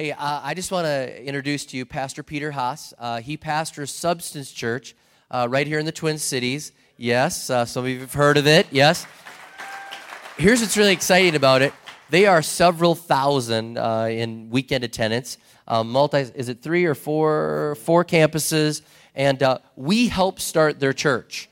Hey, uh, I just want to introduce to you Pastor Peter Haas. Uh, he pastors Substance Church uh, right here in the Twin Cities. Yes, uh, some of you have heard of it. Yes. Here's what's really exciting about it they are several thousand uh, in weekend attendance. Multi, is it three or four, four campuses? And we help start their church.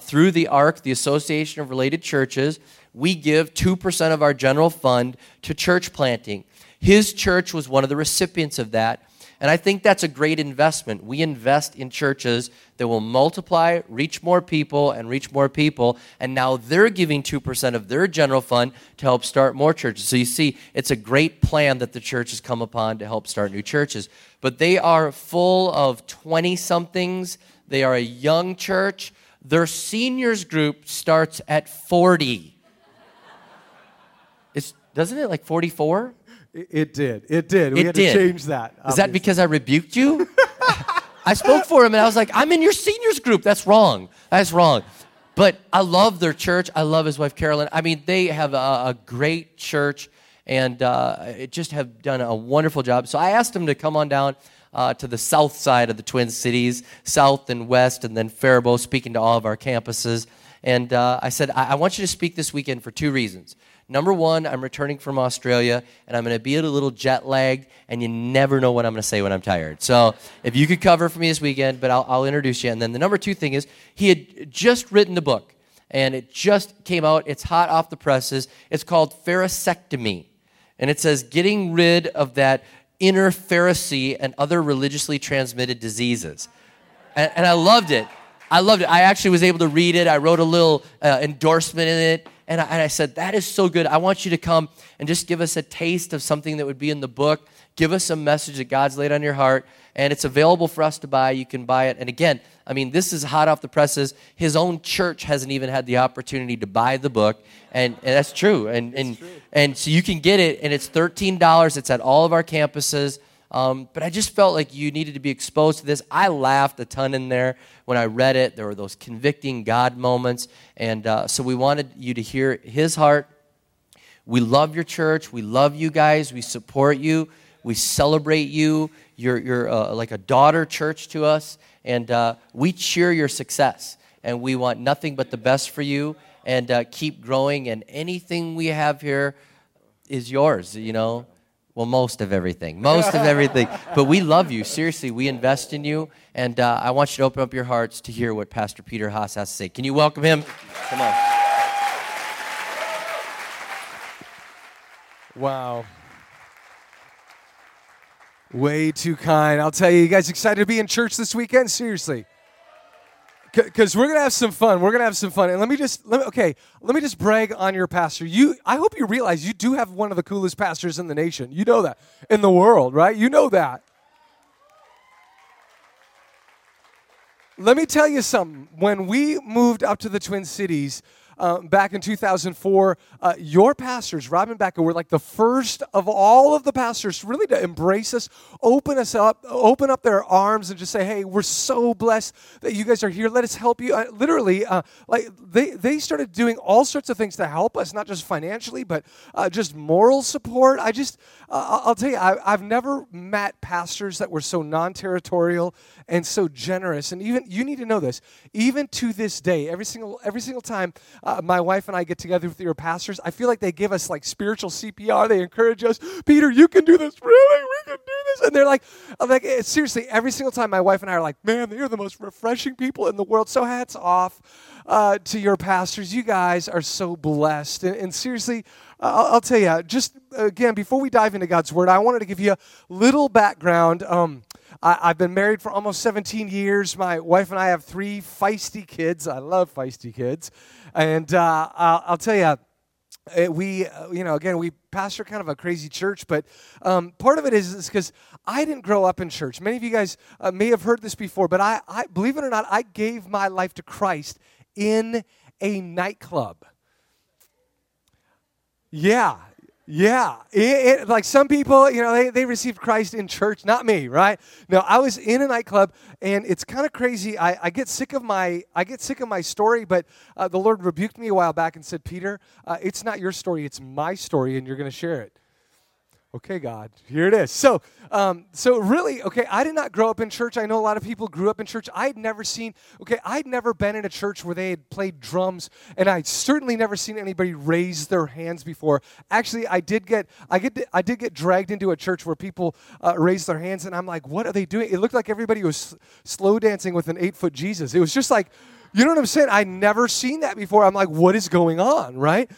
through the ARC, the Association of Related Churches, we give 2% of our general fund to church planting. His church was one of the recipients of that. And I think that's a great investment. We invest in churches that will multiply, reach more people, and reach more people. And now they're giving 2% of their general fund to help start more churches. So you see, it's a great plan that the church has come upon to help start new churches. But they are full of 20 somethings, they are a young church. Their seniors group starts at 40. It's, doesn't it like 44? It, did. It did. We it had did. to change that. Is that because I rebuked you? I spoke for him and I was like, I'm in your seniors group. That's wrong. That's wrong. But I love their church. I love his wife, Carolyn. I mean, they have a, a great church and uh, just have done a wonderful job. So I asked him to come on down uh, to the south side of the Twin Cities, south and west, and then Faribault, speaking to all of our campuses. And uh, I said, I-, I want you to speak this weekend for two reasons. Number one, I'm returning from Australia and I'm going to be a little jet lagged, and you never know what I'm going to say when I'm tired. So if you could cover for me this weekend, but I'll, I'll introduce you. And then the number two thing is he had just written the book, and it just came out. It's hot off the presses. It's called Pharisectomy, and it says getting rid of that inner Pharisee and other religiously transmitted diseases. And, and I loved it. I loved it. I actually was able to read it. I wrote a little uh, endorsement in it and I, and I said, That is so good. I want you to come and just give us a taste of something that would be in the book. Give us a message that God's laid on your heart. And it's available for us to buy. You can buy it. And again, I mean, this is hot off the presses. His own church hasn't even had the opportunity to buy the book. And, and that's true. And, and, true. and so you can get it, and it's $13. It's at all of our campuses. Um, but I just felt like you needed to be exposed to this. I laughed a ton in there when I read it. There were those convicting God moments. And uh, so we wanted you to hear his heart. We love your church. We love you guys. We support you. We celebrate you. You're, you're uh, like a daughter church to us. And uh, we cheer your success. And we want nothing but the best for you. And uh, keep growing. And anything we have here is yours, you know. Well, most of everything. Most of everything. But we love you. Seriously, we invest in you. And uh, I want you to open up your hearts to hear what Pastor Peter Haas has to say. Can you welcome him? Come on. Wow. Way too kind. I'll tell you, you guys excited to be in church this weekend? Seriously because we're gonna have some fun. We're gonna have some fun, and let me just let me, okay. Let me just brag on your pastor. You, I hope you realize you do have one of the coolest pastors in the nation. You know that in the world, right? You know that. Let me tell you something. When we moved up to the Twin Cities, uh, back in 2004, uh, your pastors, Rob and Becca, were like the first of all of the pastors really to embrace us, open us up, open up their arms, and just say, "Hey, we're so blessed that you guys are here. Let us help you." Uh, literally, uh, like they they started doing all sorts of things to help us, not just financially, but uh, just moral support. I just, uh, I'll tell you, I, I've never met pastors that were so non-territorial and so generous. And even you need to know this. Even to this day, every single every single time uh, my wife and I get together with your pastors, I feel like they give us like spiritual CPR. They encourage us, Peter, you can do this. Really, we can do this. And they're like, I'm like seriously, every single time my wife and I are like, man, they are the most refreshing people in the world. So hats off uh, to your pastors. You guys are so blessed. And, and seriously, I'll, I'll, tell you, just again, before we dive into God's word, I wanted to give you a little background. Um, I, have been married for almost 17 years. My wife and I have three feisty kids. I love feisty kids. And uh, I'll, I'll, tell you, uh, we, uh, you know, again, we pastor kind of a crazy church, but um, part of it is because I didn't grow up in church. Many of you guys uh, may have heard this before, but I, I, believe it or not, I gave my life to Christ in a nightclub. Yeah, yeah, it, it, like some people, you know, they, they received Christ in church, not me, right? No, I was in a nightclub, and it's kind of crazy. I, I get sick of my I get sick of my story, but uh, the Lord rebuked me a while back and said, Peter, uh, it's not your story, it's my story, and you're going to share it. Okay, God, here it is. So, um, so really, okay, I did not grow up in church. I know a lot of people grew up in church. I had never seen, okay, I'd never been in a church where they had played drums, and I'd certainly never seen anybody raise their hands before. Actually, I did get, I get, I did get dragged into a church where people uh, raised their hands, and I'm like, what are they doing? It looked like everybody was slow dancing with an eight foot Jesus. It was just like, you know what I'm saying? I'd never seen that before. I'm like, what is going on, right?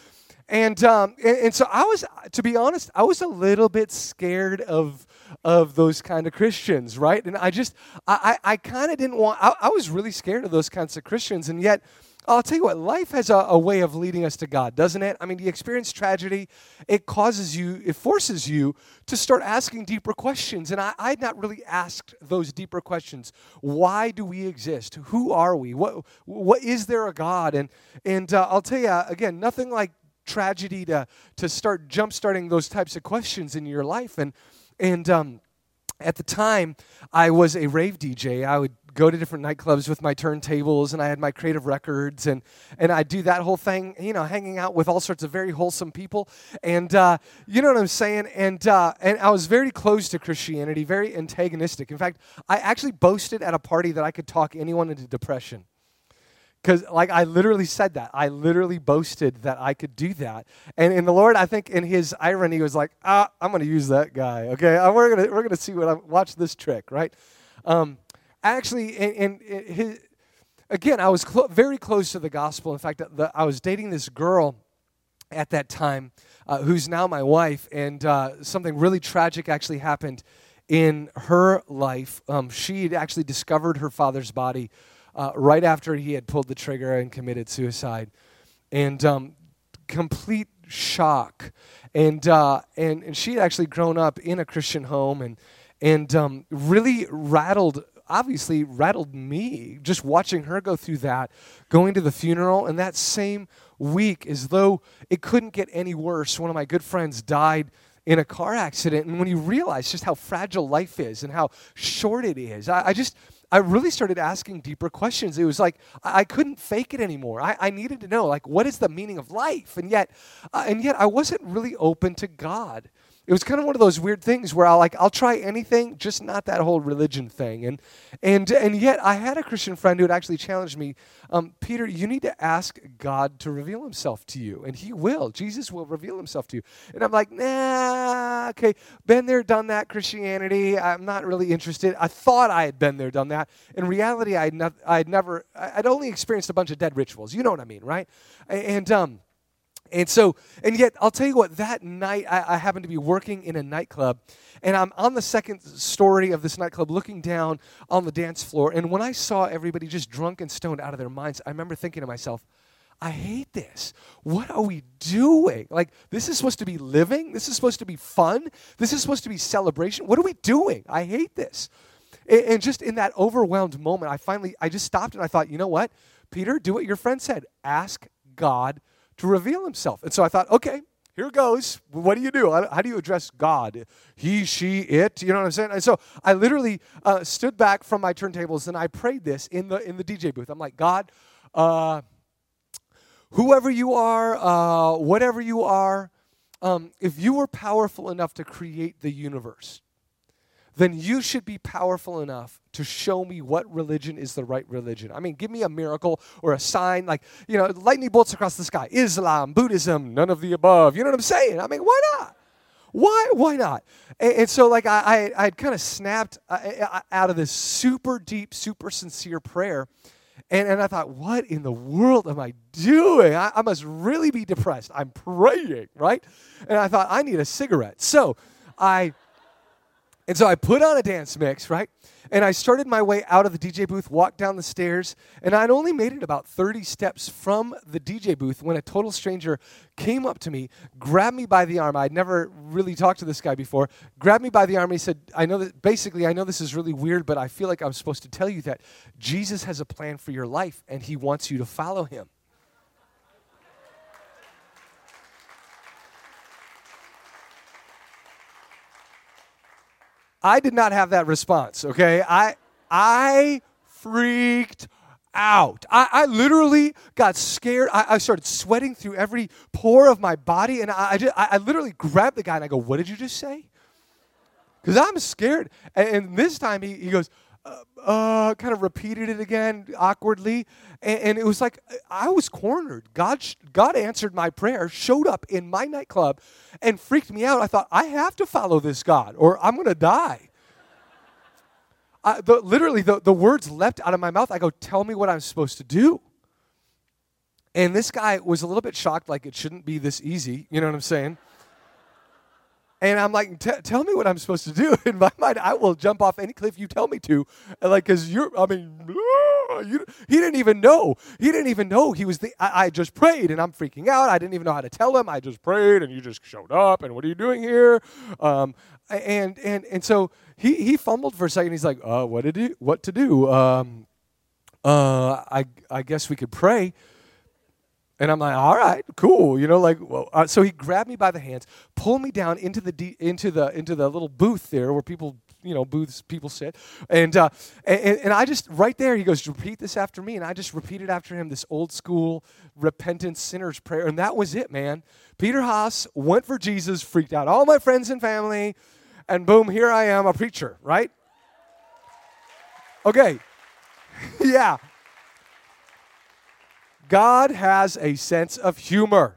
And, um, and, and so I was, to be honest, I was a little bit scared of of those kind of Christians, right? And I just, I, I, I kind of didn't want, I, I was really scared of those kinds of Christians. And yet, I'll tell you what, life has a, a, way of leading us to God, doesn't it? I mean, you experience tragedy, it causes you, it forces you to start asking deeper questions. And I, I'd not really asked those deeper questions. Why do we exist? Who are we? What, what is there a God? And, and uh, I'll tell you, again, nothing like tragedy to, to start jump-starting those types of questions in your life. And, and um, at the time, I was a rave DJ. I would go to different nightclubs with my turntables and I had my creative records and, and I'd do that whole thing, you know, hanging out with all sorts of very wholesome people. And uh, you know what I'm saying? And, uh, and I was very close to Christianity, very antagonistic. In fact, I actually boasted at a party that I could talk anyone into depression. Because, like, I literally said that. I literally boasted that I could do that. And in the Lord, I think in his irony, was like, ah, I'm going to use that guy. Okay, uh, we're going to we're gonna see what I'm, watch this trick, right? Um, actually, and, his, again, I was clo- very close to the gospel. In fact, the, I was dating this girl at that time uh, who's now my wife, and uh, something really tragic actually happened in her life. Um, she had actually discovered her father's body uh, right after he had pulled the trigger and committed suicide. And um, complete shock. And, uh, and, and she had actually grown up in a Christian home and, and um, really rattled obviously rattled me just watching her go through that, going to the funeral, and that same week, as though it couldn't get any worse, one of my good friends died in a car accident. And when you realize just how fragile life is and how short it is, I, I just, I really started asking deeper questions. It was like I, I couldn't fake it anymore. I, I, needed to know, like, what is the meaning of life? And yet, uh, and yet, I wasn't really open to God it was kind of one of those weird things where I'll like I'll try anything, just not that whole religion thing. And and and yet I had a Christian friend who had actually challenged me, um, Peter, you need to ask God to reveal Himself to you, and He will. Jesus will reveal Himself to you. And I'm like, nah, okay, been there, done that. Christianity, I'm not really interested. I thought I had been there, done that. In reality, I'd not, I'd never, I'd only experienced a bunch of dead rituals. You know what I mean, right? And um. And so, and yet, I'll tell you what, that night I, I, happened to be working in a nightclub, and I'm on the second story of this nightclub looking down on the dance floor. And when I saw everybody just drunk and stoned out of their minds, I remember thinking to myself, I hate this. What are we doing? Like, this is supposed to be living? This is supposed to be fun? This is supposed to be celebration? What are we doing? I hate this. And, and just in that overwhelmed moment, I finally, I just stopped and I thought, you know what? Peter, do what your friend said. Ask God to reveal himself. And so I thought, okay, here goes. What do you do? How do you address God? He, she, it. You know what I'm saying? And so I literally uh, stood back from my turntables and I prayed this in the in the DJ booth. I'm like, God, uh, whoever you are, uh, whatever you are, um, if you were powerful enough to create the universe, then you should be powerful enough to show me what religion is the right religion. I mean, give me a miracle or a sign, like, you know, lightning bolts across the sky. Islam, Buddhism, none of the above. You know what I'm saying? I mean, why not? Why? Why not? And, and so, like, I, I, I kind of snapped uh, out of this super deep, super sincere prayer. And, and I thought, what in the world am I doing? I, I must really be depressed. I'm praying, right? And I thought, I need a cigarette. So I and so I put on a dance mix, right? And I started my way out of the DJ booth, walked down the stairs, and I'd only made it about 30 steps from the DJ booth when a total stranger came up to me, grabbed me by the arm. I'd never really talked to this guy before. Grabbed me by the arm and he said, I know that basically, I know this is really weird, but I feel like I'm supposed to tell you that Jesus has a plan for your life and he wants you to follow him. I did not have that response, okay? I I freaked out. I, I literally got scared. I, I, started sweating through every pore of my body, and I, I, just, I, literally grabbed the guy and I go, What did you just say? Because I'm scared. And, and, this time he, he goes, uh, kind of repeated it again awkwardly. And, and, it was like I was cornered. God, God answered my prayer, showed up in my nightclub, and freaked me out. I thought, I have to follow this God or I'm going to die. I, the, literally, the, the words leapt out of my mouth. I go, Tell me what I'm supposed to do. And this guy was a little bit shocked, like it shouldn't be this easy. You know what I'm saying? And I'm like, tell me what I'm supposed to do. In my mind, I will jump off any cliff you tell me to. Like, because you're, I mean, you, he didn't even know. He didn't even know he was the, I, I, just prayed and I'm freaking out. I didn't even know how to tell him. I just prayed and you just showed up and what are you doing here? Um, and, and, and so he, he fumbled for a second. He's like, uh, what to do? What to do? Um, uh, I, I guess we could pray. And I'm like, all right, cool, you know, like, well, uh, so he grabbed me by the hands, pulled me down into the de- into the into the little booth there where people, you know, booths people sit, and, uh, and and I just right there, he goes, repeat this after me, and I just repeated after him this old school repentance sinner's prayer, and that was it, man. Peter Haas went for Jesus, freaked out all my friends and family, and boom, here I am, a preacher, right? Okay, yeah. God has a sense of humor.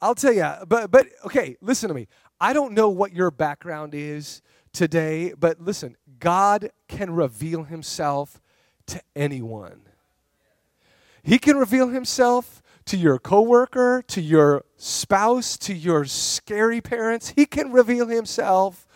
I'll tell you, but but okay, listen to me. I don't know what your background is today, but listen, God can reveal himself to anyone. He can reveal himself to your coworker, to your spouse, to your scary parents. He can reveal himself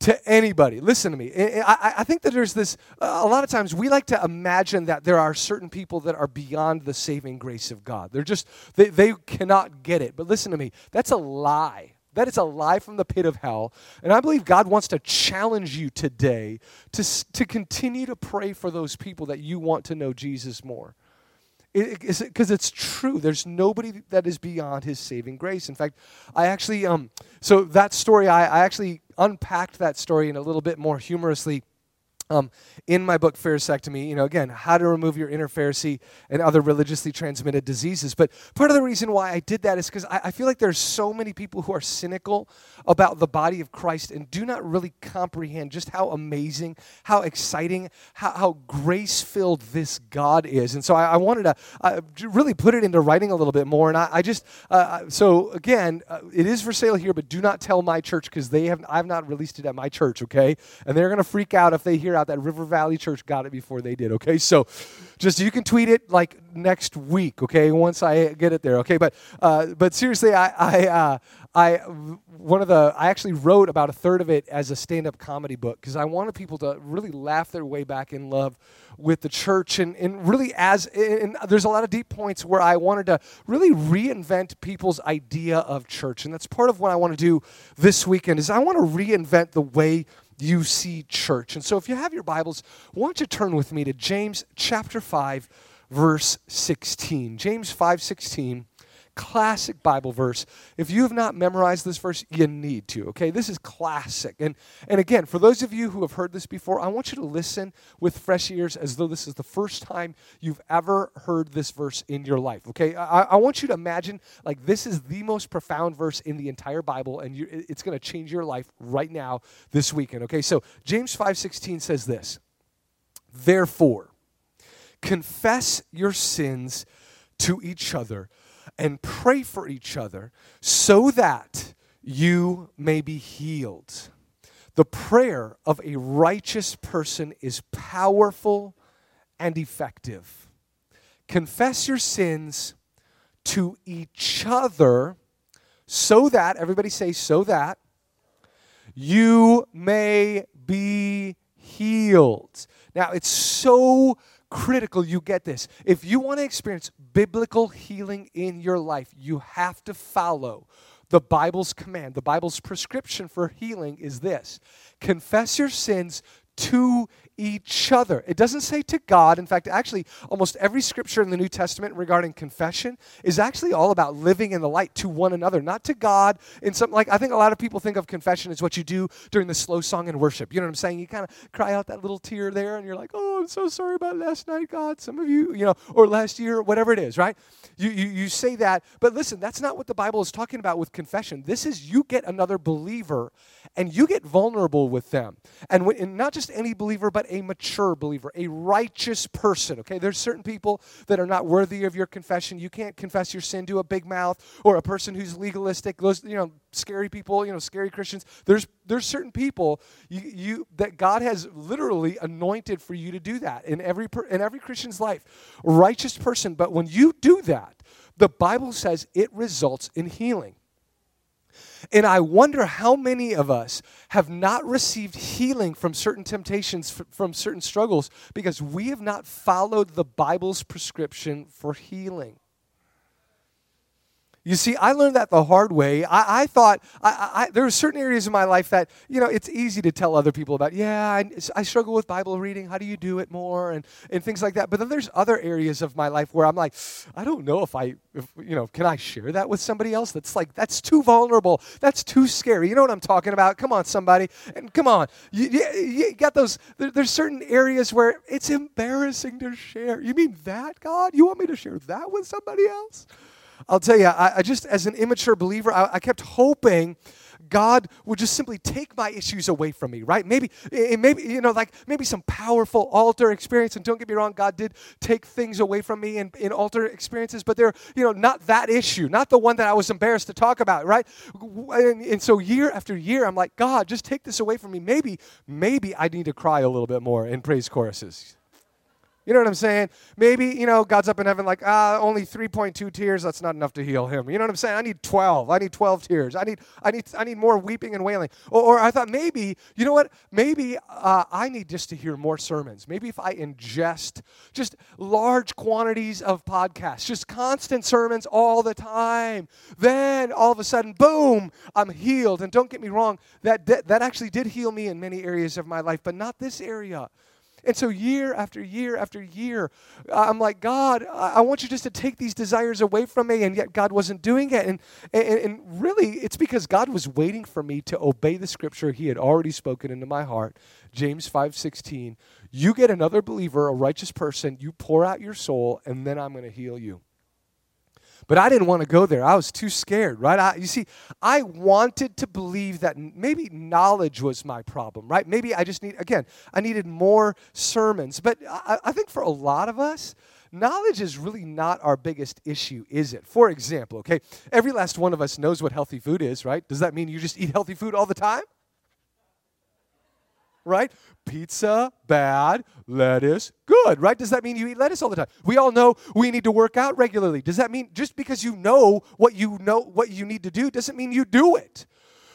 to anybody. Listen to me. I, I, think that there's this, a lot of times we like to imagine that there are certain people that are beyond the saving grace of God. They're just, they, they cannot get it. But listen to me, that's a lie. That is a lie from the pit of hell. And I believe God wants to challenge you today to, to continue to pray for those people that you want to know Jesus more because it, it, it's true. There's nobody that is beyond His saving grace. In fact, I actually, um, so that story, I, I actually unpacked that story in a little bit more humorously um, in my book, Pharisectomy, you know, again, how to remove your inner Pharisee and other religiously transmitted diseases. But part of the reason why I did that is because I, I, feel like there's so many people who are cynical about the body of Christ and do not really comprehend just how amazing, how exciting, how, how grace filled this God is. And so I, I wanted to uh, really put it into writing a little bit more. And I, I just, uh, uh so again, uh, it is for sale here, but do not tell my church because they have, I've not released it at my church, okay? And they're going to freak out if they hear out that River Valley Church got it before they did, okay? So just you can tweet it like next week, okay? Once I get it there, okay? But uh, but seriously, I I uh, I one of the I actually wrote about a third of it as a stand-up comedy book because I wanted people to really laugh their way back in love with the church and, and really as and there's a lot of deep points where I wanted to really reinvent people's idea of church and that's part of what I want to do this weekend is I want to reinvent the way UC Church. And so if you have your Bibles, why don't you turn with me to James chapter 5 verse 16. James 5:16 classic Bible verse. If you have not memorized this verse, you need to, okay? This is classic. And, and again, for those of you who have heard this before, I want you to listen with fresh ears as though this is the first time you've ever heard this verse in your life, okay? I, I want you to imagine like this is the most profound verse in the entire Bible, and you, it's going to change your life right now this weekend, okay? So James 5.16 says this, Therefore, confess your sins to each other and pray for each other so that you may be healed. The prayer of a righteous person is powerful and effective. Confess your sins to each other so that, everybody say, so that you may be healed. Now, it's so critical you get this. If you want to experience biblical healing in your life, you have to follow the Bible's command. The Bible's prescription for healing is this confess your sins to each other. It doesn't say to God. In fact, actually, almost every scripture in the New Testament regarding confession is actually all about living in the light to one another, not to God. In some like I think a lot of people think of confession as what you do during the slow song and worship. You know what I'm saying? You kind of cry out that little tear there, and you're like, "Oh, I'm so sorry about last night, God." Some of you, you know, or last year, whatever it is, right? You you, you say that, but listen, that's not what the Bible is talking about with confession. This is you get another believer, and you get vulnerable with them, and, when, and not just any believer, but a mature believer, a righteous person, okay? There's certain people that are not worthy of your confession. You can't confess your sin to a big mouth or a person who's legalistic, those, you know, scary people, you know, scary Christians. There's there's certain people you, you that God has literally anointed for you to do that in every in every Christian's life. Righteous person, but when you do that, the Bible says it results in healing. And I wonder how many of us have not received healing from certain temptations, from certain struggles, because we have not followed the Bible's prescription for healing. You see, I learned that the hard way. I, I thought I, I, there were certain areas in my life that, you know, it's easy to tell other people about, yeah, I, I struggle with Bible reading. How do you do it more? And, and things like that. But then there's other areas of my life where I'm like, I don't know if I, if, you know, can I share that with somebody else? That's like, that's too vulnerable. That's too scary. You know what I'm talking about? Come on, somebody. And come on. You, you, you got those, there, there's certain areas where it's embarrassing to share. You mean that, God? You want me to share that with somebody else? I'll tell you, I, I just, as an immature believer, I, I kept hoping God would just simply take my issues away from me, right? Maybe, eh, eh, maybe you know, like maybe some powerful altar experience. And don't get me wrong, God did take things away from me in, in altar experiences, but they're, you know, not that issue, not the one that I was embarrassed to talk about, right? And, and so year after year, I'm like, God, just take this away from me. Maybe, maybe I need to cry a little bit more in praise choruses. You know what I'm saying? Maybe, you know, God's up in heaven like, ah, only 3.2 tears, that's not enough to heal him. You know what I'm saying? I need 12. I need 12 tears. I need I need I need more weeping and wailing. Or, or I thought maybe, you know what? Maybe uh, I need just to hear more sermons. Maybe if I ingest just large quantities of podcasts, just constant sermons all the time, then all of a sudden, boom, I'm healed. And don't get me wrong, that that, that actually did heal me in many areas of my life, but not this area. And so, year after year after year, I'm like, God, I want you just to take these desires away from me. And yet, God wasn't doing it. And, and, and really, it's because God was waiting for me to obey the scripture He had already spoken into my heart. James 5 16. You get another believer, a righteous person, you pour out your soul, and then I'm going to heal you. But I didn't want to go there. I was too scared, right? I, you see, I wanted to believe that maybe knowledge was my problem, right? Maybe I just need, again, I needed more sermons. But I, I think for a lot of us, knowledge is really not our biggest issue, is it? For example, okay, every last one of us knows what healthy food is, right? Does that mean you just eat healthy food all the time? Right? Pizza, bad. Lettuce, good, right? Does that mean you eat lettuce all the time? We all know we need to work out regularly. Does that mean just because you know what you know what you need to do doesn't mean you do it?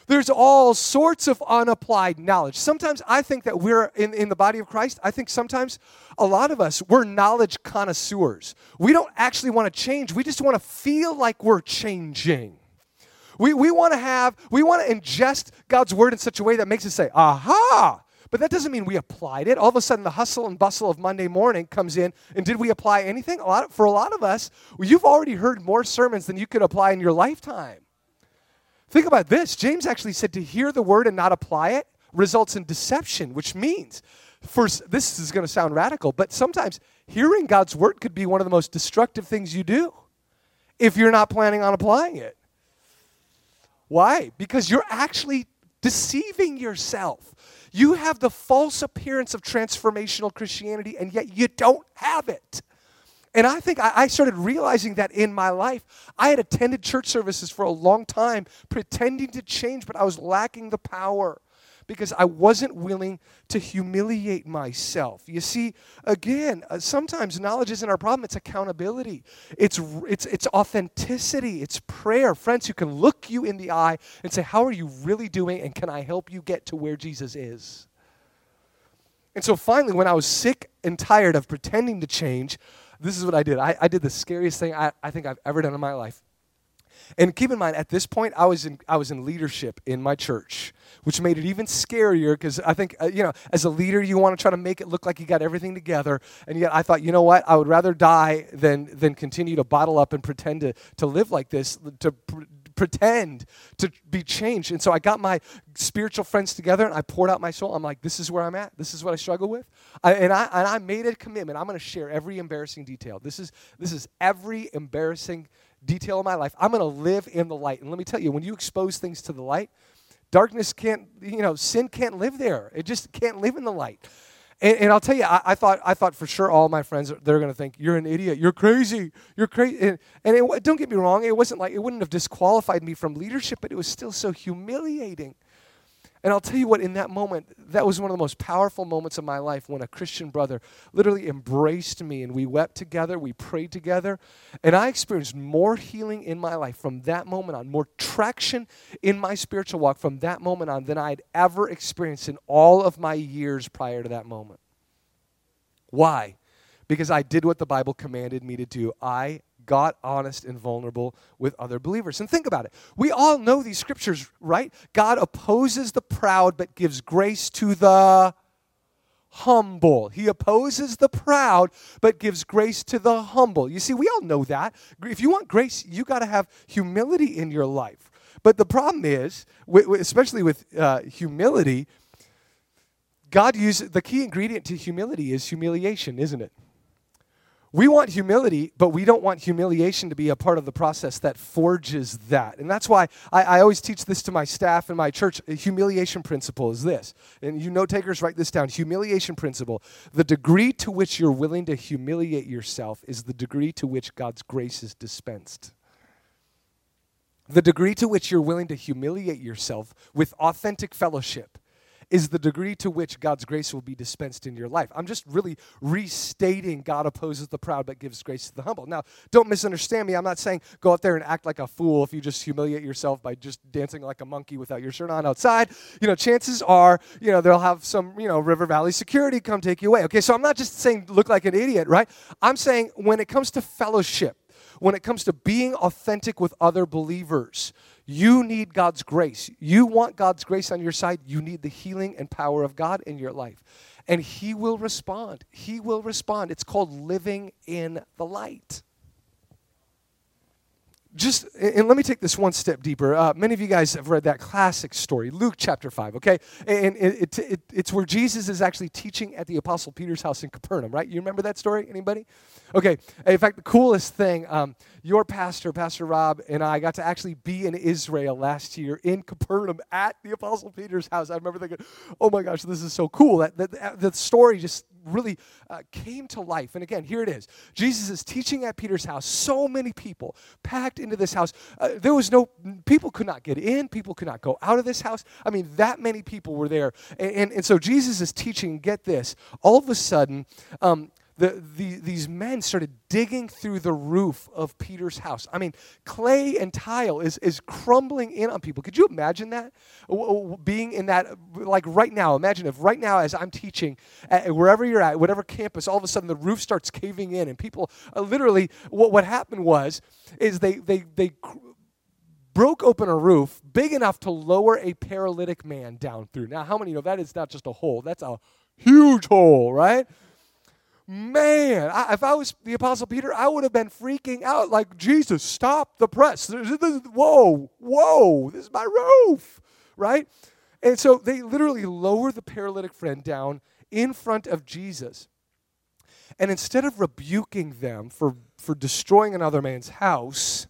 There's all sorts of unapplied knowledge. Sometimes I think that we're in, in the body of Christ, I think sometimes a lot of us, we're knowledge connoisseurs. We don't actually want to change, we just want to feel like we're changing. We, we want to have, we want to ingest God's word in such a way that makes us say, aha, but that doesn't mean we applied it. All of a sudden, the hustle and bustle of Monday morning comes in, and did we apply anything? A lot for a lot of us, well, you've already heard more sermons than you could apply in your lifetime. Think about this. James actually said to hear the word and not apply it results in deception, which means, for this is going to sound radical, but sometimes hearing God's word could be one of the most destructive things you do if you're not planning on applying it. Why? Because you're actually deceiving yourself. You have the false appearance of transformational Christianity, and yet you don't have it. And I think I, started realizing that in my life. I had attended church services for a long time, pretending to change, but I was lacking the power because I wasn't willing to humiliate myself. You see, again, uh, sometimes knowledge isn't our problem, it's accountability, it's, it's, it's authenticity, it's prayer. Friends who can look you in the eye and say, How are you really doing? And can I help you get to where Jesus is? And so finally, when I was sick and tired of pretending to change, this is what I did. I, I did the scariest thing I, I think I've ever done in my life. And keep in mind, at this point, I was in, I was in leadership in my church, which made it even scarier because I think, uh, you know, as a leader, you want to try to make it look like you got everything together. And yet I thought, you know what? I would rather die than, than continue to bottle up and pretend to, to live like this, to pr- pretend to be changed. And so I got my spiritual friends together and I poured out my soul. I'm like, this is where I'm at. This is what I struggle with. I, and, I, and I made a commitment. I'm going to share every embarrassing detail. This is, this is every embarrassing detail of my life. I'm going to live in the light. And let me tell you, when you expose things to the light, darkness can't, you know, sin can't live there. It just can't live in the light. And, and I'll tell you, I, I, thought, I thought for sure all my friends, they're going to think, you're an idiot, you're crazy, you're crazy. And, and it, don't get me wrong, it wasn't like, it wouldn't have disqualified me from leadership, but it was still so humiliating. And I'll tell you what, in that moment, that was one of the most powerful moments of my life when a Christian brother literally embraced me and we wept together, we prayed together. And I experienced more healing in my life from that moment on, more traction in my spiritual walk from that moment on than I'd ever experienced in all of my years prior to that moment. Why? Because I did what the Bible commanded me to do. I got honest and vulnerable with other believers. And think about it. We all know these scriptures, right? God opposes the proud but gives grace to the humble. He opposes the proud but gives grace to the humble. You see, we all know that. If you want grace, you got to have humility in your life. But the problem is, especially with uh, humility, God uses the key ingredient to humility is humiliation, isn't it? We want humility, but we don't want humiliation to be a part of the process that forges that. And that's why I, I, always teach this to my staff in my church. A humiliation principle is this. And you note takers, write this down. Humiliation principle. The degree to which you're willing to humiliate yourself is the degree to which God's grace is dispensed. The degree to which you're willing to humiliate yourself with authentic fellowship is the degree to which God's grace will be dispensed in your life. I'm just really restating God opposes the proud but gives grace to the humble. Now, don't misunderstand me. I'm not saying go out there and act like a fool if you just humiliate yourself by just dancing like a monkey without your shirt on outside. You know, chances are, you know, they'll have some, you know, River Valley security come take you away. Okay, so I'm not just saying look like an idiot, right? I'm saying when it comes to fellowship, when it comes to being authentic with other believers, you need God's grace. You want God's grace on your side. You need the healing and power of God in your life. And He will respond. He will respond. It's called living in the light just and let me take this one step deeper. Uh, many of you guys have read that classic story luke chapter 5 okay? And it, it, it, it's where jesus is actually teaching at the apostle peter's house in capernaum right? You remember that story anybody? Okay in fact the coolest thing um, your pastor pastor rob and i got to actually be in israel last year in capernaum at the apostle peter's house. I remember thinking oh my gosh this is so cool. That, that, that story just really uh, came to life. And again, here it is. Jesus is teaching at Peter's house. So many people packed into this house. Uh, there was no, people could not get in, people could not go out of this house. I mean, that many people were there. And, and, and so Jesus is teaching, get this, all of a sudden, um, the, the, these men started digging through the roof of Peter's house. I mean, clay and tile is, is crumbling in on people. Could you imagine that? Being in that, like right now, imagine if right now, as I'm teaching, wherever you're at, whatever campus, all of a sudden the roof starts caving in, and people uh, literally, what, what happened was, is they, they, they, broke open a roof big enough to lower a paralytic man down through. Now, how many know that is not just a hole? That's a huge hole, right? Man, I, if I was the Apostle Peter, I would have been freaking out like, Jesus, stop the press. Whoa, whoa, this is my roof, right? And so they literally lower the paralytic friend down in front of Jesus. And instead of rebuking them for, for destroying another man's house,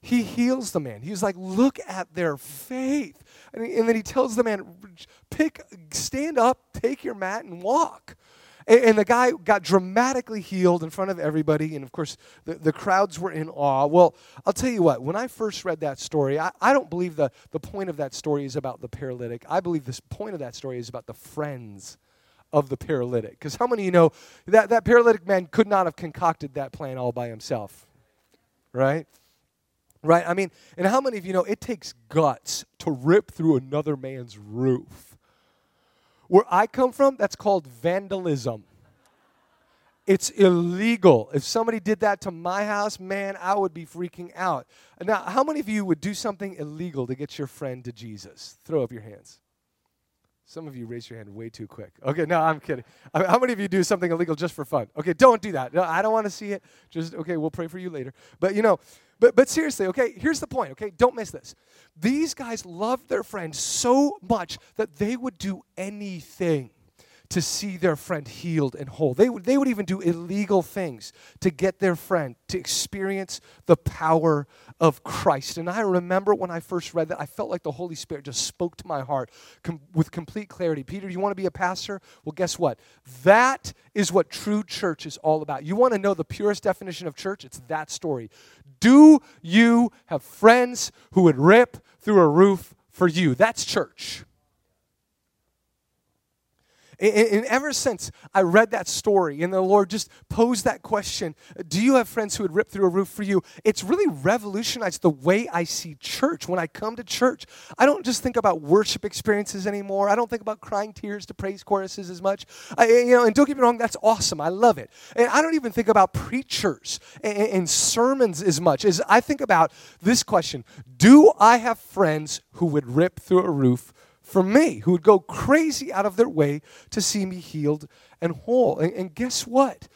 he heals the man. He's like, look at their faith. And, and then he tells the man, pick, stand up, take your mat, and walk. And, and, the guy got dramatically healed in front of everybody. And of course, the, the crowds were in awe. Well, I'll tell you what, when I first read that story, I, I don't believe the, the point of that story is about the paralytic. I believe the point of that story is about the friends of the paralytic. Because how many of you know that, that paralytic man could not have concocted that plan all by himself? Right? Right? I mean, and how many of you know it takes guts to rip through another man's roof? Where I come from, that's called vandalism. It's illegal. If somebody did that to my house, man, I would be freaking out. Now, how many of you would do something illegal to get your friend to Jesus? Throw up your hands. Some of you raise your hand way too quick. Okay, no, I'm kidding. How many of you do something illegal just for fun? Okay, don't do that. No, I don't want to see it. Just okay, we'll pray for you later. But you know, but but seriously, okay, here's the point, okay? Don't miss this. These guys loved their friend so much that they would do anything to see their friend healed and whole. They, they would even do illegal things to get their friend to experience the power of Christ. And I remember when I first read that, I felt like the Holy Spirit just spoke to my heart com- with complete clarity. Peter, you want to be a pastor? Well, guess what? That is what true church is all about. You want to know the purest definition of church? It's that story. Do you have friends who would rip through a roof for you? That's church. And, ever since I read that story and the Lord just posed that question, do you have friends who would rip through a roof for you? It's really revolutionized the way I see church. When I come to church, I don't just think about worship experiences anymore. I don't think about crying tears to praise choruses as much. I, you know, and don't get me wrong, that's awesome. I love it. And I don't even think about preachers and, and sermons as much as I think about this question Do I have friends who would rip through a roof for me who would go crazy out of their way to see me healed and whole. And, and guess what?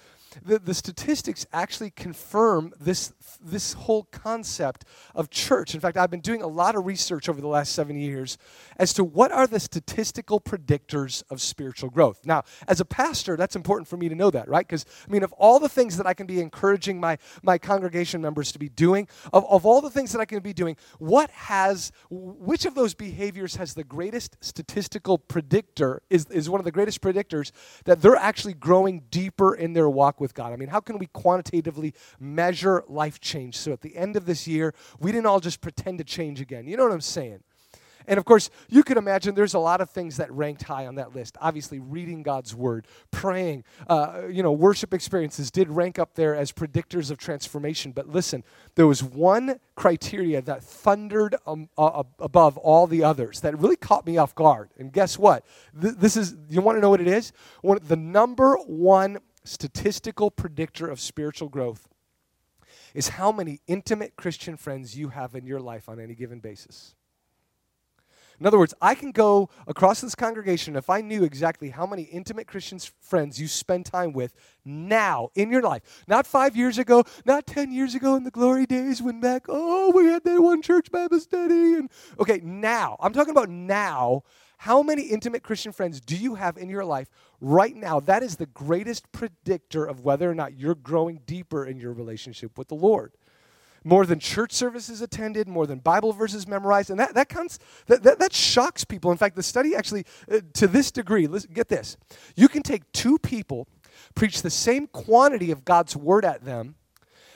The, the statistics actually confirm this, this whole concept of church. In fact, I've been doing a lot of research over the last seven years as to what are the statistical predictors of spiritual growth. Now, as a pastor, that's important for me to know that, right? Because, I mean, of all the things that I can be encouraging my, my congregation members to be doing, of, of all the things that I can be doing, what has, which of those behaviors has the greatest statistical predictor, is, is one of the greatest predictors that they're actually growing deeper in their walk with God? I mean, how can we quantitatively measure life change so at the end of this year, we didn't all just pretend to change again? You know what I'm saying? And of course, you could imagine there's a lot of things that ranked high on that list. Obviously, reading God's word, praying, uh, you know, worship experiences did rank up there as predictors of transformation. But listen, there was one criteria that thundered um, uh, above all the others that really caught me off guard. And guess what? Th- this is, you want to know what it is? One, the number one statistical predictor of spiritual growth is how many intimate Christian friends you have in your life on any given basis. In other words, I can go across this congregation if I knew exactly how many intimate Christian friends you spend time with now in your life. Not five years ago, not 10 years ago in the glory days when back, oh, we had that one church Bible study. And okay, now, I'm talking about now. How many intimate Christian friends do you have in your life right now? That is the greatest predictor of whether or not you're growing deeper in your relationship with the Lord. More than church services attended, more than Bible verses memorized, and that, that, comes, that, that, that shocks people. In fact, the study actually, uh, to this degree, listen, get this. You can take two people, preach the same quantity of God's word at them,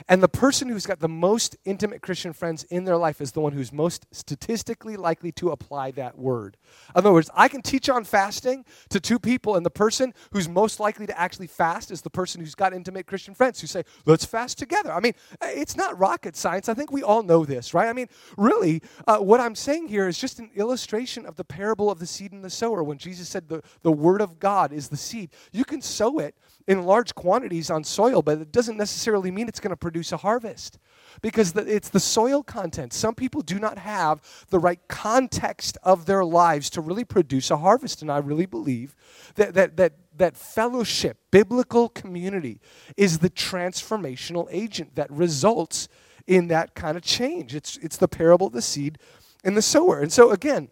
and the person who's got the most intimate Christian friends in their life is the one who's most statistically likely to apply that word. In other words, I can teach on fasting to two people, and the person who's most likely to actually fast is the person who's got intimate Christian friends who say, let's fast together. I mean, it's not rocket science. I think we all know this, right? I mean, really, uh, what I'm saying here is just an illustration of the parable of the seed and the sower when Jesus said the, the word of God is the seed. You can sow it in large quantities on soil, but it doesn't necessarily mean it's going to produce a harvest because the, it's the soil content. Some people do not have the right context of their lives to really produce a harvest, and I really believe that that that that fellowship, biblical community, is the transformational agent that results in that kind of change. It's it's the parable of the seed and the sower, and so again,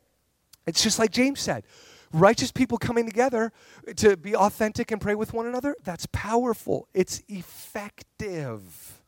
it's just like James said righteous people coming together to be authentic and pray with one another, that's powerful. It's effective.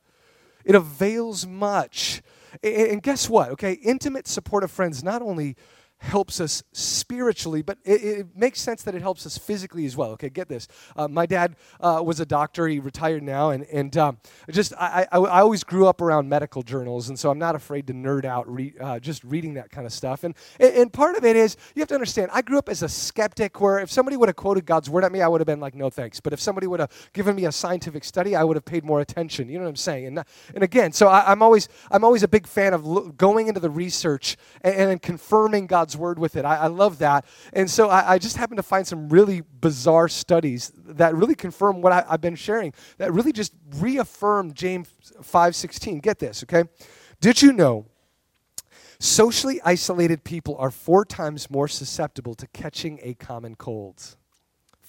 It avails much. And guess what? Okay, intimate, supportive friends not only helps us spiritually, but it, it, makes sense that it helps us physically as well. Okay, get this. Uh, my dad uh, was a doctor. He retired now, and and um, just I, I, I, always grew up around medical journals, and so I'm not afraid to nerd out re, uh, just reading that kind of stuff. And, and part of it is you have to understand. I grew up as a skeptic, where if somebody would have quoted God's word at me, I would have been like, no thanks. But if somebody would have given me a scientific study, I would have paid more attention. You know what I'm saying? And and again, so I, am always I'm always a big fan of lo- going into the research and, and confirming God's God's word with it. I, I love that. And so I, I, just happened to find some really bizarre studies that really confirm what I, I've been sharing, that really just reaffirm James 5.16. Get this, okay? Did you know socially isolated people are four times more susceptible to catching a common cold?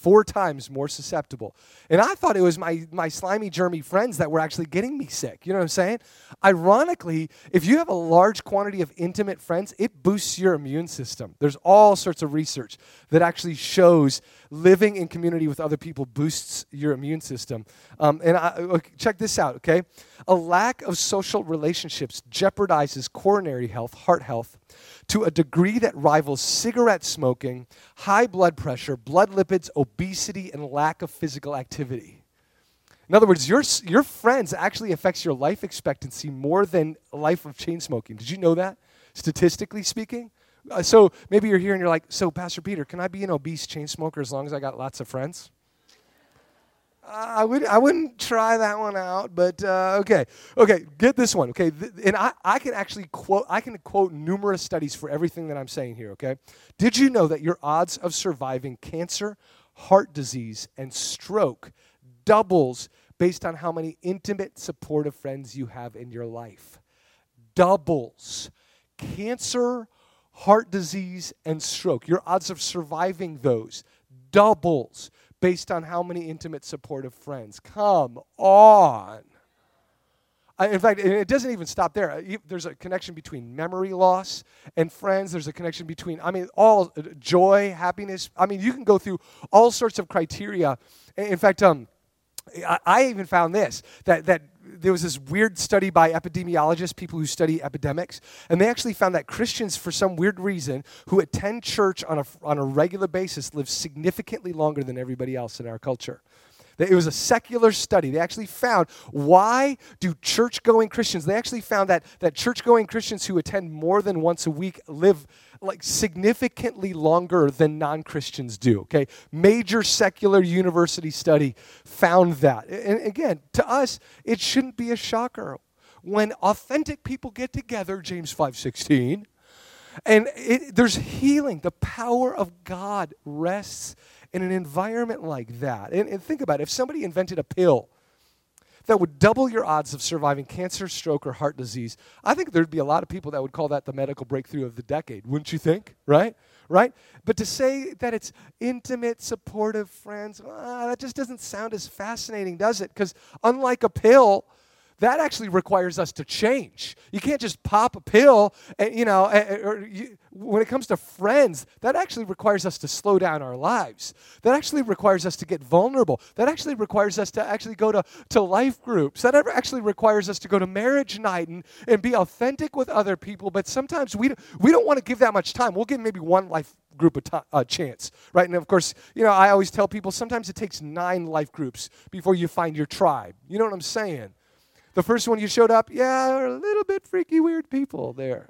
Four times more susceptible. And I thought it was my, my slimy, germy friends that were actually getting me sick. You know what I'm saying? Ironically, if you have a large quantity of intimate friends, it boosts your immune system. There's all sorts of research that actually shows living in community with other people boosts your immune system. Um, and I, check this out, okay? A lack of social relationships jeopardizes coronary health, heart health, to a degree that rivals cigarette smoking, high blood pressure, blood lipids, obesity, and lack of physical activity. In other words, your, your friends actually affects your life expectancy more than life of chain smoking. Did you know that? Statistically speaking? Uh, so maybe you're here and you're like, so Pastor Peter, can I be an obese chain smoker as long as I got lots of friends? I would I wouldn't try that one out, but uh, okay, okay, get this one, okay, Th- and I, I can actually quote I can quote numerous studies for everything that I'm saying here, okay. Did you know that your odds of surviving cancer, heart disease, and stroke doubles based on how many intimate, supportive friends you have in your life? Doubles. Cancer, heart disease, and stroke. Your odds of surviving those doubles based on how many intimate, supportive friends. Come on. I, in fact, it doesn't even stop there. There's a connection between memory loss and friends. There's a connection between, I mean, all uh, joy, happiness. I mean, you can go through all sorts of criteria. In fact, um, I, I even found this that, that there was this weird study by epidemiologists, people who study epidemics, and they actually found that Christians, for some weird reason, who attend church on a, on a regular basis, live significantly longer than everybody else in our culture. It was a secular study. They actually found why do church-going Christians, they actually found that, that church-going Christians who attend more than once a week live like significantly longer than non-Christians do, okay? Major secular university study found that. And again, to us, it shouldn't be a shocker. When authentic people get together, James 5:16, and it, there's healing. The power of God rests in an environment like that. And, and think about it if somebody invented a pill that would double your odds of surviving cancer, stroke, or heart disease, I think there'd be a lot of people that would call that the medical breakthrough of the decade, wouldn't you think? Right? Right? But to say that it's intimate, supportive friends, uh, that just doesn't sound as fascinating, does it? Because unlike a pill, that actually requires us to change. You can't just pop a pill, and, you know, or you, when it comes to friends, that actually requires us to slow down our lives. That actually requires us to get vulnerable. That actually requires us to actually go to, to life groups. That actually requires us to go to marriage night and, and be authentic with other people. But sometimes we, we don't want to give that much time. We'll give maybe one life group a t- uh, chance, right? And of course, you know, I always tell people sometimes it takes nine life groups before you find your tribe. You know what I'm saying? The first one you showed up, yeah, a little bit freaky, weird people there.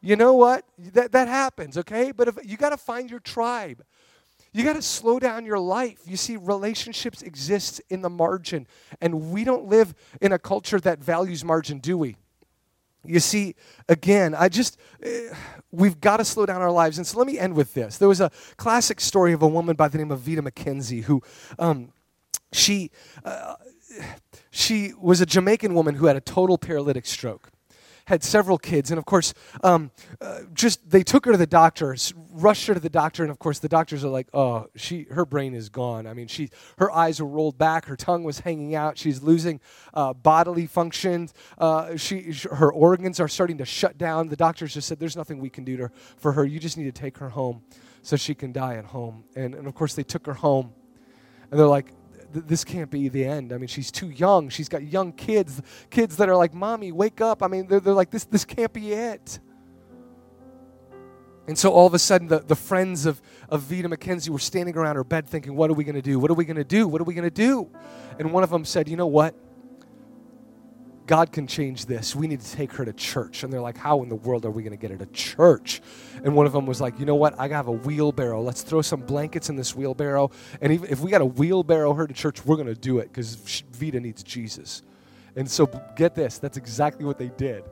You know what? That, that happens, okay? But if, you got to find your tribe. You got to slow down your life. You see, relationships exist in the margin, and we don't live in a culture that values margin, do we? You see, again, I just, uh, we've got to slow down our lives. And so let me end with this. There was a classic story of a woman by the name of Vita McKenzie who, um, she, uh, she was a Jamaican woman who had a total paralytic stroke had several kids, and of course, um, uh, just they took her to the doctors, rushed her to the doctor, and of course, the doctors are like, "Oh, she, her brain is gone. I mean, she, her eyes were rolled back, her tongue was hanging out, she's losing uh, bodily functions, uh, she, her organs are starting to shut down." The doctors just said, "There's nothing we can do to, for her. You just need to take her home, so she can die at home." And, and of course, they took her home, and they're like, this can't be the end. I mean, she's too young. She's got young kids, kids that are like, Mommy, wake up. I mean, they're, they're like, this, this can't be it. And so all of a sudden, the, the friends of, of Vita McKenzie were standing around her bed thinking, What are we going to do? What are we going to do? What are we going to do? And one of them said, You know what? God can change this. We need to take her to church. And they're like, How in the world are we going to get her to church? And one of them was like, You know what? I have a wheelbarrow. Let's throw some blankets in this wheelbarrow. And if we got to wheelbarrow her to church, we're going to do it because Vita needs Jesus. And so, get this that's exactly what they did.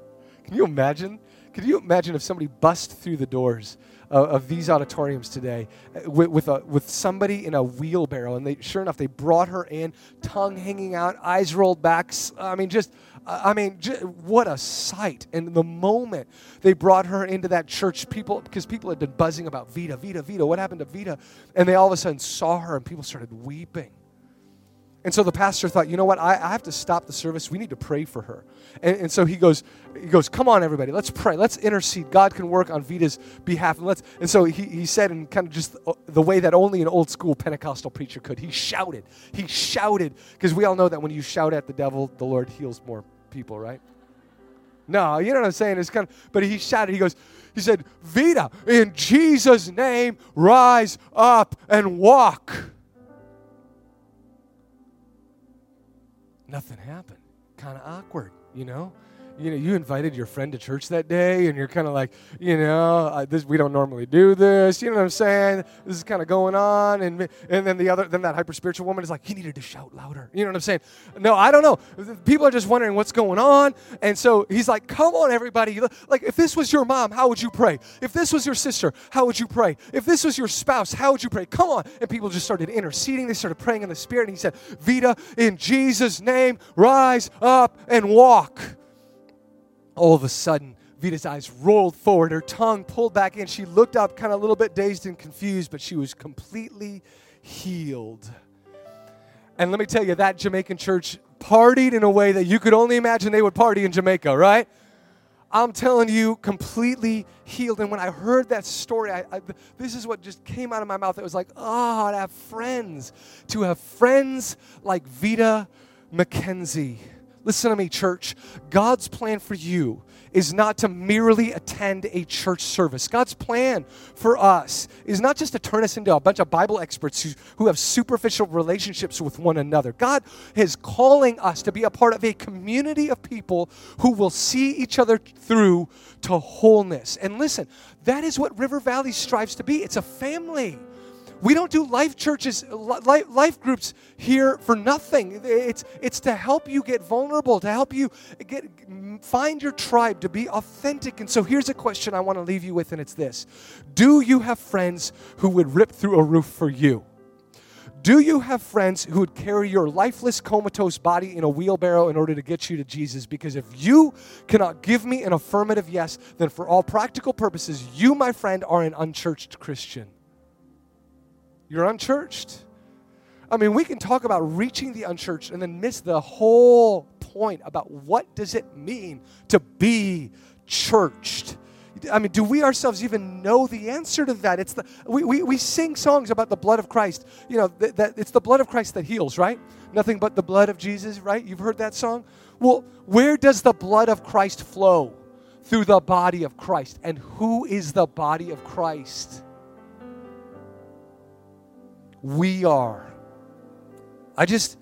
Can you imagine could you imagine if somebody bust through the doors of, of these auditoriums today uh, with, with, a, with somebody in a wheelbarrow? And they, sure enough, they brought her in, tongue hanging out, eyes rolled back. I mean, just I mean, what a sight. And the moment they brought her into that church, people, because people had been buzzing about Vita, Vita, Vita, what happened to Vita? And they all of a sudden saw her and people started weeping. And so the pastor thought, you know what? I, I have to stop the service. We need to pray for her. And, and, so he goes, he goes, come on, everybody, let's pray. Let's intercede. God can work on Vita's behalf. And let's. And so he, he said in kind of just the way that only an old school Pentecostal preacher could. He shouted. He shouted because we all know that when you shout at the devil, the Lord heals more people, right? No, you know what I'm saying? It's kind of, but he shouted, he goes, he said, Vita, in Jesus' name, rise up and walk. Nothing happened. Kind of awkward, you know? You know, you invited your friend to church that day, and you're kind of like, you know, this we don't normally do this. You know what I'm saying? This is kind of going on, and and then the other, then that hyper spiritual woman is like, he needed to shout louder. You know what I'm saying? No, I don't know. People are just wondering what's going on, and so he's like, come on, everybody. Like, if this was your mom, how would you pray? If this was your sister, how would you pray? If this was your spouse, how would you pray? Come on, and people just started interceding. They started praying in the spirit, and he said, Vita, in Jesus' name, rise up and walk all of a sudden, Vita's eyes rolled forward, her tongue pulled back in. She looked up, kind of a little bit dazed and confused, but she was completely healed. And let me tell you, that Jamaican church partied in a way that you could only imagine they would party in Jamaica, right? I'm telling you, completely healed. And when I heard that story, I, I, this is what just came out of my mouth. It was like, oh, to have friends, to have friends like Vita McKenzie Listen to me, church. God's plan for you is not to merely attend a church service. God's plan for us is not just to turn us into a bunch of Bible experts who, who have superficial relationships with one another. God is calling us to be a part of a community of people who will see each other through to wholeness. And listen, that is what River Valley strives to be it's a family. We don't do life churches, life, life groups here for nothing. It's, it's to help you get vulnerable, to help you get find your tribe, to be authentic. And so here's a question I want to leave you with, and it's this Do you have friends who would rip through a roof for you? Do you have friends who would carry your lifeless, comatose body in a wheelbarrow in order to get you to Jesus? Because if you cannot give me an affirmative yes, then for all practical purposes, you, my friend, are an unchurched Christian. You're unchurched. I mean, we can talk about reaching the unchurched and then miss the whole point about what does it mean to be churched. I mean, do we ourselves even know the answer to that? It's the we, we, we sing songs about the blood of Christ. You know, that, that it's the blood of Christ that heals, right? Nothing but the blood of Jesus, right? You've heard that song? Well, where does the blood of Christ flow? Through the body of Christ. And who is the body of Christ? We are. I just,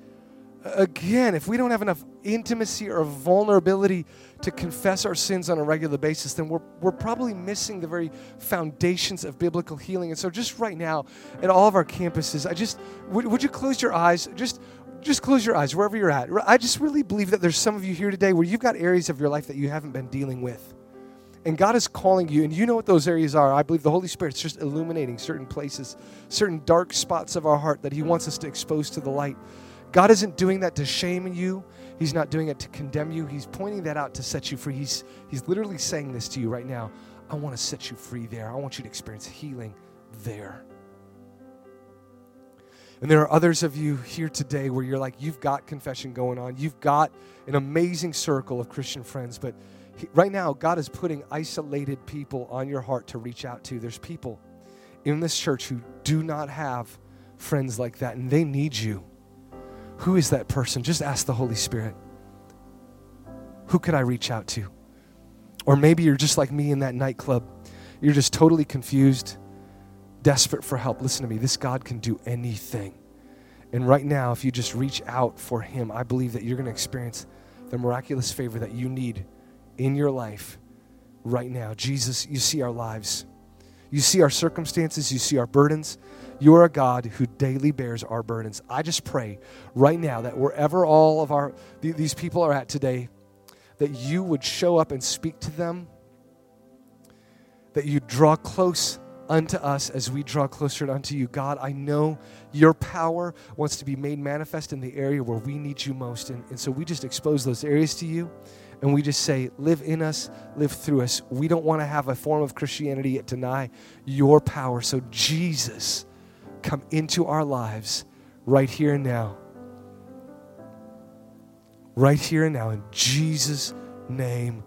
again, if we don't have enough intimacy or vulnerability to confess our sins on a regular basis, then we're, we're probably missing the very foundations of biblical healing. And so, just right now, at all of our campuses, I just, would, would you close your eyes? Just, just close your eyes wherever you're at. I just really believe that there's some of you here today where you've got areas of your life that you haven't been dealing with. And God is calling you, and you know what those areas are. I believe the Holy Spirit's just illuminating certain places, certain dark spots of our heart that He wants us to expose to the light. God isn't doing that to shame you. He's not doing it to condemn you. He's pointing that out to set you free. He's, he's literally saying this to you right now. I want to set you free there. I want you to experience healing there. And there are others of you here today where you're like, you've got confession going on. You've got an amazing circle of Christian friends, but right now, God is putting isolated people on your heart to reach out to. There's people in this church who do not have friends like that, and they need you. Who is that person? Just ask the Holy Spirit. Who could I reach out to? Or maybe you're just like me in that nightclub. You're just totally confused, desperate for help. Listen to me. This God can do anything. And right now, if you just reach out for Him, I believe that you're going to experience the miraculous favor that you need in your life right now. Jesus, you see our lives. You see our circumstances. You see our burdens. You are a God who daily bears our burdens. I just pray right now that wherever all of our these people are at today, that you would show up and speak to them that you draw close unto us as we draw closer unto you. God, I know your power wants to be made manifest in the area where we need you most. And, and so we just expose those areas to you and we just say, live in us, live through us. We don't want to have a form of Christianity that deny your power. So, Jesus, come into our lives right here and now. Right here and now. In Jesus' name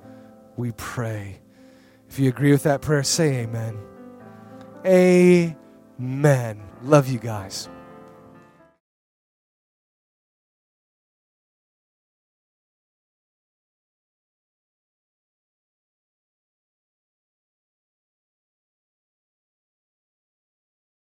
we pray. If you agree with that prayer, say amen. Amen. Love you guys.